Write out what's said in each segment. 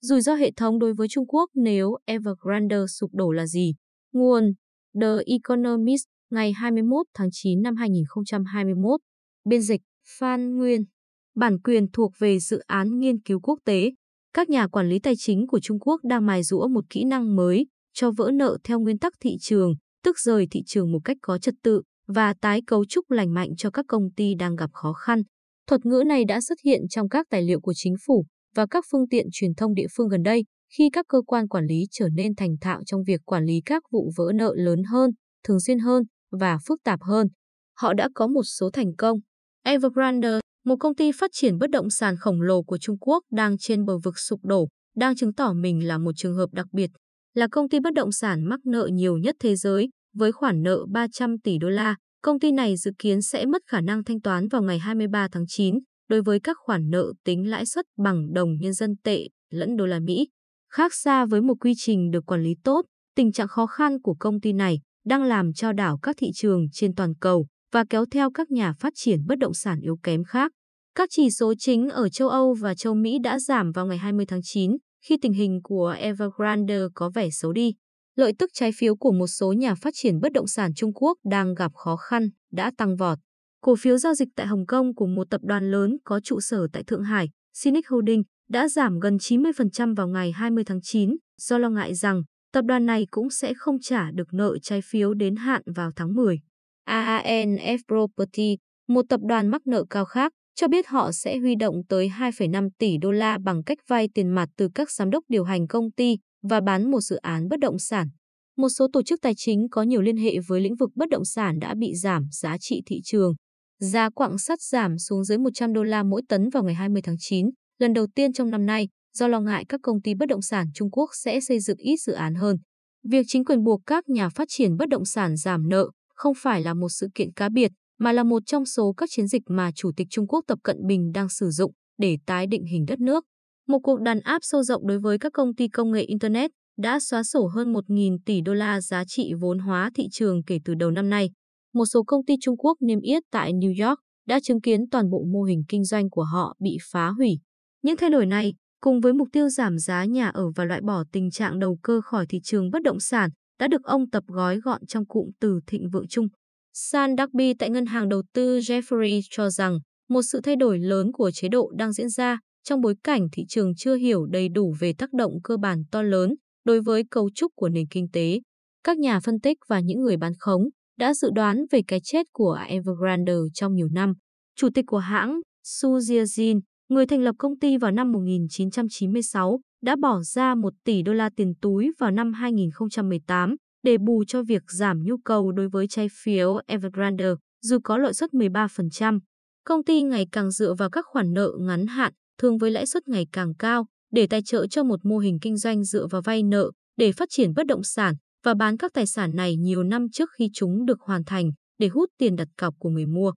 Rủi ro hệ thống đối với Trung Quốc nếu Evergrande sụp đổ là gì? Nguồn The Economist ngày 21 tháng 9 năm 2021. Biên dịch Phan Nguyên. Bản quyền thuộc về dự án nghiên cứu quốc tế. Các nhà quản lý tài chính của Trung Quốc đang mài rũa một kỹ năng mới cho vỡ nợ theo nguyên tắc thị trường, tức rời thị trường một cách có trật tự và tái cấu trúc lành mạnh cho các công ty đang gặp khó khăn. Thuật ngữ này đã xuất hiện trong các tài liệu của chính phủ và các phương tiện truyền thông địa phương gần đây khi các cơ quan quản lý trở nên thành thạo trong việc quản lý các vụ vỡ nợ lớn hơn, thường xuyên hơn và phức tạp hơn. Họ đã có một số thành công. Evergrande, một công ty phát triển bất động sản khổng lồ của Trung Quốc đang trên bờ vực sụp đổ, đang chứng tỏ mình là một trường hợp đặc biệt, là công ty bất động sản mắc nợ nhiều nhất thế giới với khoản nợ 300 tỷ đô la. Công ty này dự kiến sẽ mất khả năng thanh toán vào ngày 23 tháng 9 đối với các khoản nợ tính lãi suất bằng đồng nhân dân tệ lẫn đô la Mỹ. Khác xa với một quy trình được quản lý tốt, tình trạng khó khăn của công ty này đang làm cho đảo các thị trường trên toàn cầu và kéo theo các nhà phát triển bất động sản yếu kém khác. Các chỉ số chính ở châu Âu và châu Mỹ đã giảm vào ngày 20 tháng 9 khi tình hình của Evergrande có vẻ xấu đi. Lợi tức trái phiếu của một số nhà phát triển bất động sản Trung Quốc đang gặp khó khăn đã tăng vọt. Cổ phiếu giao dịch tại Hồng Kông của một tập đoàn lớn có trụ sở tại Thượng Hải, Sinic Holding, đã giảm gần 90% vào ngày 20 tháng 9 do lo ngại rằng tập đoàn này cũng sẽ không trả được nợ trái phiếu đến hạn vào tháng 10. AANF Property, một tập đoàn mắc nợ cao khác, cho biết họ sẽ huy động tới 2,5 tỷ đô la bằng cách vay tiền mặt từ các giám đốc điều hành công ty và bán một dự án bất động sản. Một số tổ chức tài chính có nhiều liên hệ với lĩnh vực bất động sản đã bị giảm giá trị thị trường. Giá quặng sắt giảm xuống dưới 100 đô la mỗi tấn vào ngày 20 tháng 9, lần đầu tiên trong năm nay, do lo ngại các công ty bất động sản Trung Quốc sẽ xây dựng ít dự án hơn. Việc chính quyền buộc các nhà phát triển bất động sản giảm nợ không phải là một sự kiện cá biệt, mà là một trong số các chiến dịch mà Chủ tịch Trung Quốc Tập Cận Bình đang sử dụng để tái định hình đất nước. Một cuộc đàn áp sâu rộng đối với các công ty công nghệ Internet đã xóa sổ hơn 1.000 tỷ đô la giá trị vốn hóa thị trường kể từ đầu năm nay. Một số công ty Trung Quốc niêm yết tại New York đã chứng kiến toàn bộ mô hình kinh doanh của họ bị phá hủy. Những thay đổi này, cùng với mục tiêu giảm giá nhà ở và loại bỏ tình trạng đầu cơ khỏi thị trường bất động sản, đã được ông tập gói gọn trong cụm từ thịnh vượng chung. San Darby tại ngân hàng đầu tư Jeffrey cho rằng một sự thay đổi lớn của chế độ đang diễn ra trong bối cảnh thị trường chưa hiểu đầy đủ về tác động cơ bản to lớn đối với cấu trúc của nền kinh tế. Các nhà phân tích và những người bán khống đã dự đoán về cái chết của Evergrande trong nhiều năm. Chủ tịch của hãng, Su Jiajin, người thành lập công ty vào năm 1996, đã bỏ ra 1 tỷ đô la tiền túi vào năm 2018 để bù cho việc giảm nhu cầu đối với trái phiếu Evergrande, dù có lợi suất 13%. Công ty ngày càng dựa vào các khoản nợ ngắn hạn, thường với lãi suất ngày càng cao, để tài trợ cho một mô hình kinh doanh dựa vào vay nợ để phát triển bất động sản và bán các tài sản này nhiều năm trước khi chúng được hoàn thành để hút tiền đặt cọc của người mua.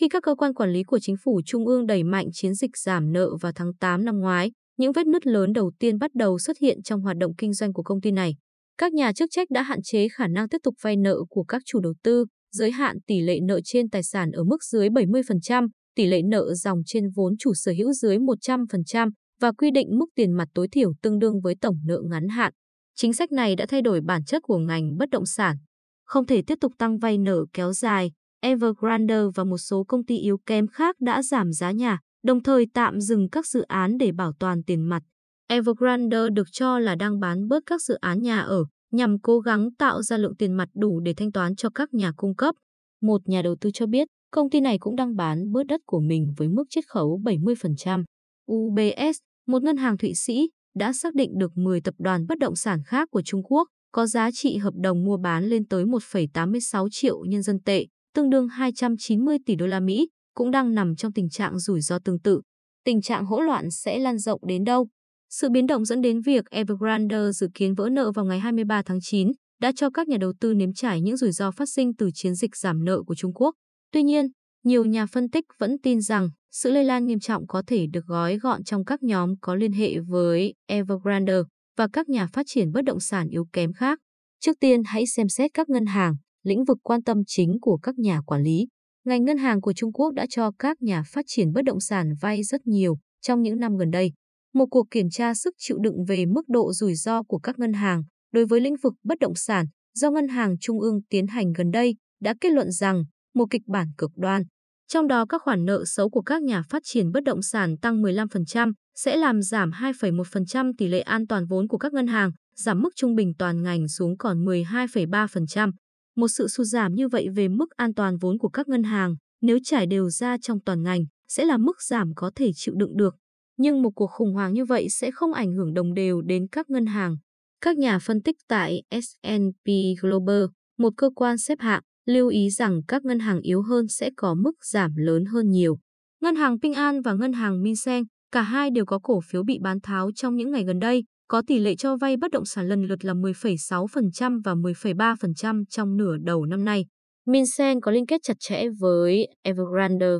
Khi các cơ quan quản lý của chính phủ trung ương đẩy mạnh chiến dịch giảm nợ vào tháng 8 năm ngoái, những vết nứt lớn đầu tiên bắt đầu xuất hiện trong hoạt động kinh doanh của công ty này. Các nhà chức trách đã hạn chế khả năng tiếp tục vay nợ của các chủ đầu tư, giới hạn tỷ lệ nợ trên tài sản ở mức dưới 70%, tỷ lệ nợ dòng trên vốn chủ sở hữu dưới 100% và quy định mức tiền mặt tối thiểu tương đương với tổng nợ ngắn hạn. Chính sách này đã thay đổi bản chất của ngành bất động sản. Không thể tiếp tục tăng vay nợ kéo dài, Evergrande và một số công ty yếu kém khác đã giảm giá nhà, đồng thời tạm dừng các dự án để bảo toàn tiền mặt. Evergrande được cho là đang bán bớt các dự án nhà ở nhằm cố gắng tạo ra lượng tiền mặt đủ để thanh toán cho các nhà cung cấp. Một nhà đầu tư cho biết công ty này cũng đang bán bớt đất của mình với mức chiết khấu 70%. UBS, một ngân hàng Thụy Sĩ, đã xác định được 10 tập đoàn bất động sản khác của Trung Quốc có giá trị hợp đồng mua bán lên tới 1,86 triệu nhân dân tệ, tương đương 290 tỷ đô la Mỹ, cũng đang nằm trong tình trạng rủi ro tương tự. Tình trạng hỗn loạn sẽ lan rộng đến đâu? Sự biến động dẫn đến việc Evergrande dự kiến vỡ nợ vào ngày 23 tháng 9 đã cho các nhà đầu tư nếm trải những rủi ro phát sinh từ chiến dịch giảm nợ của Trung Quốc. Tuy nhiên, nhiều nhà phân tích vẫn tin rằng sự lây lan nghiêm trọng có thể được gói gọn trong các nhóm có liên hệ với Evergrande và các nhà phát triển bất động sản yếu kém khác. Trước tiên hãy xem xét các ngân hàng, lĩnh vực quan tâm chính của các nhà quản lý. Ngành ngân hàng của Trung Quốc đã cho các nhà phát triển bất động sản vay rất nhiều trong những năm gần đây. một cuộc kiểm tra sức chịu đựng về mức độ rủi ro của các ngân hàng đối với lĩnh vực bất động sản do Ngân hàng Trung ương tiến hành gần đây đã kết luận rằng một kịch bản cực đoan, trong đó các khoản nợ xấu của các nhà phát triển bất động sản tăng 15% sẽ làm giảm 2,1% tỷ lệ an toàn vốn của các ngân hàng, giảm mức trung bình toàn ngành xuống còn 12,3%. Một sự sụt giảm như vậy về mức an toàn vốn của các ngân hàng, nếu trải đều ra trong toàn ngành, sẽ là mức giảm có thể chịu đựng được. Nhưng một cuộc khủng hoảng như vậy sẽ không ảnh hưởng đồng đều đến các ngân hàng. Các nhà phân tích tại S&P Global, một cơ quan xếp hạng, lưu ý rằng các ngân hàng yếu hơn sẽ có mức giảm lớn hơn nhiều. Ngân hàng Ping An và ngân hàng Minsen, cả hai đều có cổ phiếu bị bán tháo trong những ngày gần đây, có tỷ lệ cho vay bất động sản lần lượt là 10,6% và 10,3% trong nửa đầu năm nay. Minsen có liên kết chặt chẽ với Evergrande.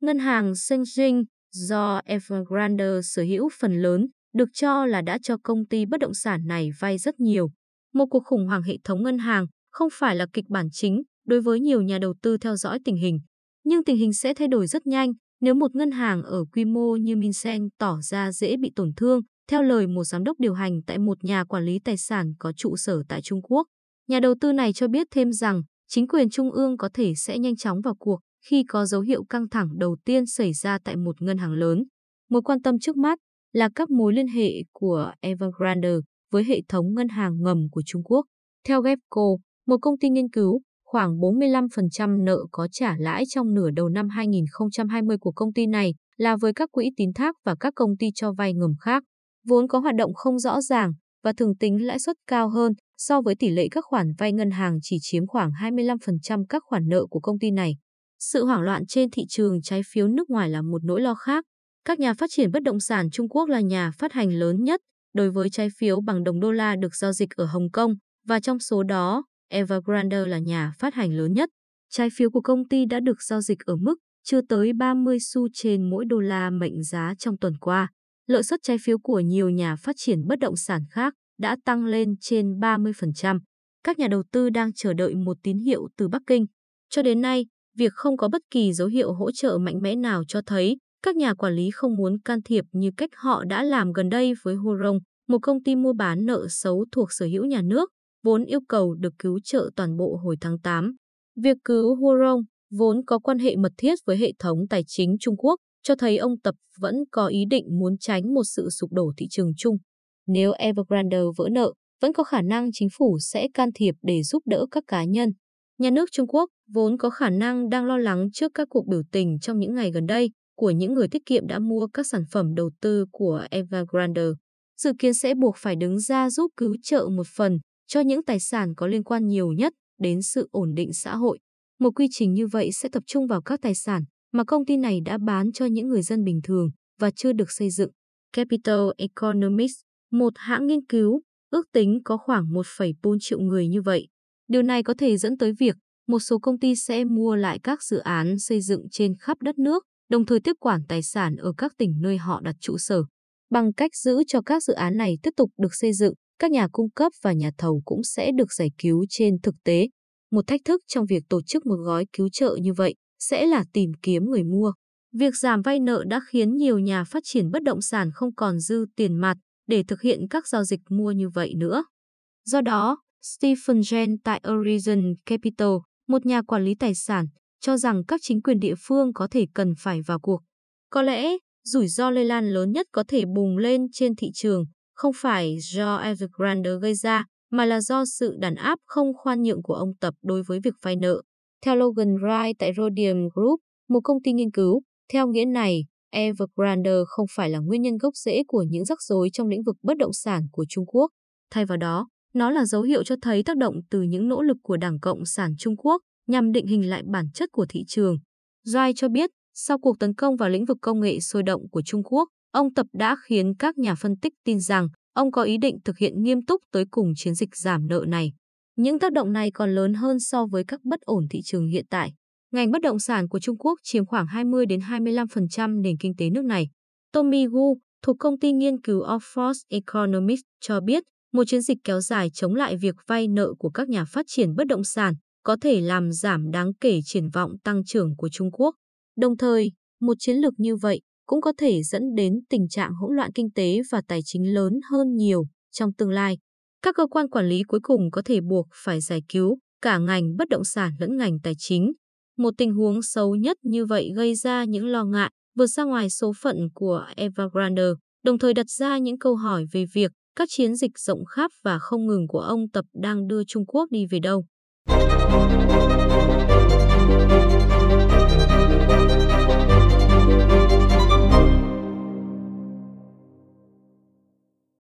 Ngân hàng Sengjing do Evergrande sở hữu phần lớn, được cho là đã cho công ty bất động sản này vay rất nhiều. Một cuộc khủng hoảng hệ thống ngân hàng không phải là kịch bản chính đối với nhiều nhà đầu tư theo dõi tình hình. Nhưng tình hình sẽ thay đổi rất nhanh nếu một ngân hàng ở quy mô như Minsen tỏ ra dễ bị tổn thương, theo lời một giám đốc điều hành tại một nhà quản lý tài sản có trụ sở tại Trung Quốc. Nhà đầu tư này cho biết thêm rằng chính quyền trung ương có thể sẽ nhanh chóng vào cuộc khi có dấu hiệu căng thẳng đầu tiên xảy ra tại một ngân hàng lớn. Mối quan tâm trước mắt là các mối liên hệ của Evergrande với hệ thống ngân hàng ngầm của Trung Quốc. Theo Gepco, một công ty nghiên cứu, khoảng 45% nợ có trả lãi trong nửa đầu năm 2020 của công ty này là với các quỹ tín thác và các công ty cho vay ngầm khác, vốn có hoạt động không rõ ràng và thường tính lãi suất cao hơn so với tỷ lệ các khoản vay ngân hàng chỉ chiếm khoảng 25% các khoản nợ của công ty này. Sự hoảng loạn trên thị trường trái phiếu nước ngoài là một nỗi lo khác. Các nhà phát triển bất động sản Trung Quốc là nhà phát hành lớn nhất đối với trái phiếu bằng đồng đô la được giao dịch ở Hồng Kông và trong số đó, Evergrande là nhà phát hành lớn nhất. Trái phiếu của công ty đã được giao dịch ở mức chưa tới 30 xu trên mỗi đô la mệnh giá trong tuần qua. Lợi suất trái phiếu của nhiều nhà phát triển bất động sản khác đã tăng lên trên 30%. Các nhà đầu tư đang chờ đợi một tín hiệu từ Bắc Kinh. Cho đến nay, việc không có bất kỳ dấu hiệu hỗ trợ mạnh mẽ nào cho thấy các nhà quản lý không muốn can thiệp như cách họ đã làm gần đây với Hurong, một công ty mua bán nợ xấu thuộc sở hữu nhà nước, vốn yêu cầu được cứu trợ toàn bộ hồi tháng 8. Việc cứu Hurong, vốn có quan hệ mật thiết với hệ thống tài chính Trung Quốc, cho thấy ông Tập vẫn có ý định muốn tránh một sự sụp đổ thị trường chung. Nếu Evergrande vỡ nợ, vẫn có khả năng chính phủ sẽ can thiệp để giúp đỡ các cá nhân. Nhà nước Trung Quốc vốn có khả năng đang lo lắng trước các cuộc biểu tình trong những ngày gần đây của những người tiết kiệm đã mua các sản phẩm đầu tư của Evergrande. Dự kiến sẽ buộc phải đứng ra giúp cứu trợ một phần cho những tài sản có liên quan nhiều nhất đến sự ổn định xã hội. Một quy trình như vậy sẽ tập trung vào các tài sản mà công ty này đã bán cho những người dân bình thường và chưa được xây dựng. Capital Economics, một hãng nghiên cứu, ước tính có khoảng 1,4 triệu người như vậy. Điều này có thể dẫn tới việc một số công ty sẽ mua lại các dự án xây dựng trên khắp đất nước, đồng thời tiếp quản tài sản ở các tỉnh nơi họ đặt trụ sở. Bằng cách giữ cho các dự án này tiếp tục được xây dựng, các nhà cung cấp và nhà thầu cũng sẽ được giải cứu trên thực tế. Một thách thức trong việc tổ chức một gói cứu trợ như vậy sẽ là tìm kiếm người mua. Việc giảm vay nợ đã khiến nhiều nhà phát triển bất động sản không còn dư tiền mặt để thực hiện các giao dịch mua như vậy nữa. Do đó, Stephen Jen tại Horizon Capital, một nhà quản lý tài sản, cho rằng các chính quyền địa phương có thể cần phải vào cuộc. Có lẽ, rủi ro lây lan lớn nhất có thể bùng lên trên thị trường không phải do Evergrande gây ra, mà là do sự đàn áp không khoan nhượng của ông Tập đối với việc vay nợ. Theo Logan Wright tại Rhodium Group, một công ty nghiên cứu, theo nghĩa này, Evergrande không phải là nguyên nhân gốc rễ của những rắc rối trong lĩnh vực bất động sản của Trung Quốc. Thay vào đó, nó là dấu hiệu cho thấy tác động từ những nỗ lực của Đảng Cộng sản Trung Quốc nhằm định hình lại bản chất của thị trường. Joy cho biết, sau cuộc tấn công vào lĩnh vực công nghệ sôi động của Trung Quốc, ông Tập đã khiến các nhà phân tích tin rằng ông có ý định thực hiện nghiêm túc tới cùng chiến dịch giảm nợ này. Những tác động này còn lớn hơn so với các bất ổn thị trường hiện tại. Ngành bất động sản của Trung Quốc chiếm khoảng 20 đến 25% nền kinh tế nước này. Tommy Gu, thuộc công ty nghiên cứu Oxford Economics cho biết, một chiến dịch kéo dài chống lại việc vay nợ của các nhà phát triển bất động sản có thể làm giảm đáng kể triển vọng tăng trưởng của Trung Quốc. Đồng thời, một chiến lược như vậy cũng có thể dẫn đến tình trạng hỗn loạn kinh tế và tài chính lớn hơn nhiều trong tương lai. Các cơ quan quản lý cuối cùng có thể buộc phải giải cứu cả ngành bất động sản lẫn ngành tài chính. Một tình huống xấu nhất như vậy gây ra những lo ngại vượt ra ngoài số phận của Evergrande, đồng thời đặt ra những câu hỏi về việc các chiến dịch rộng khắp và không ngừng của ông Tập đang đưa Trung Quốc đi về đâu.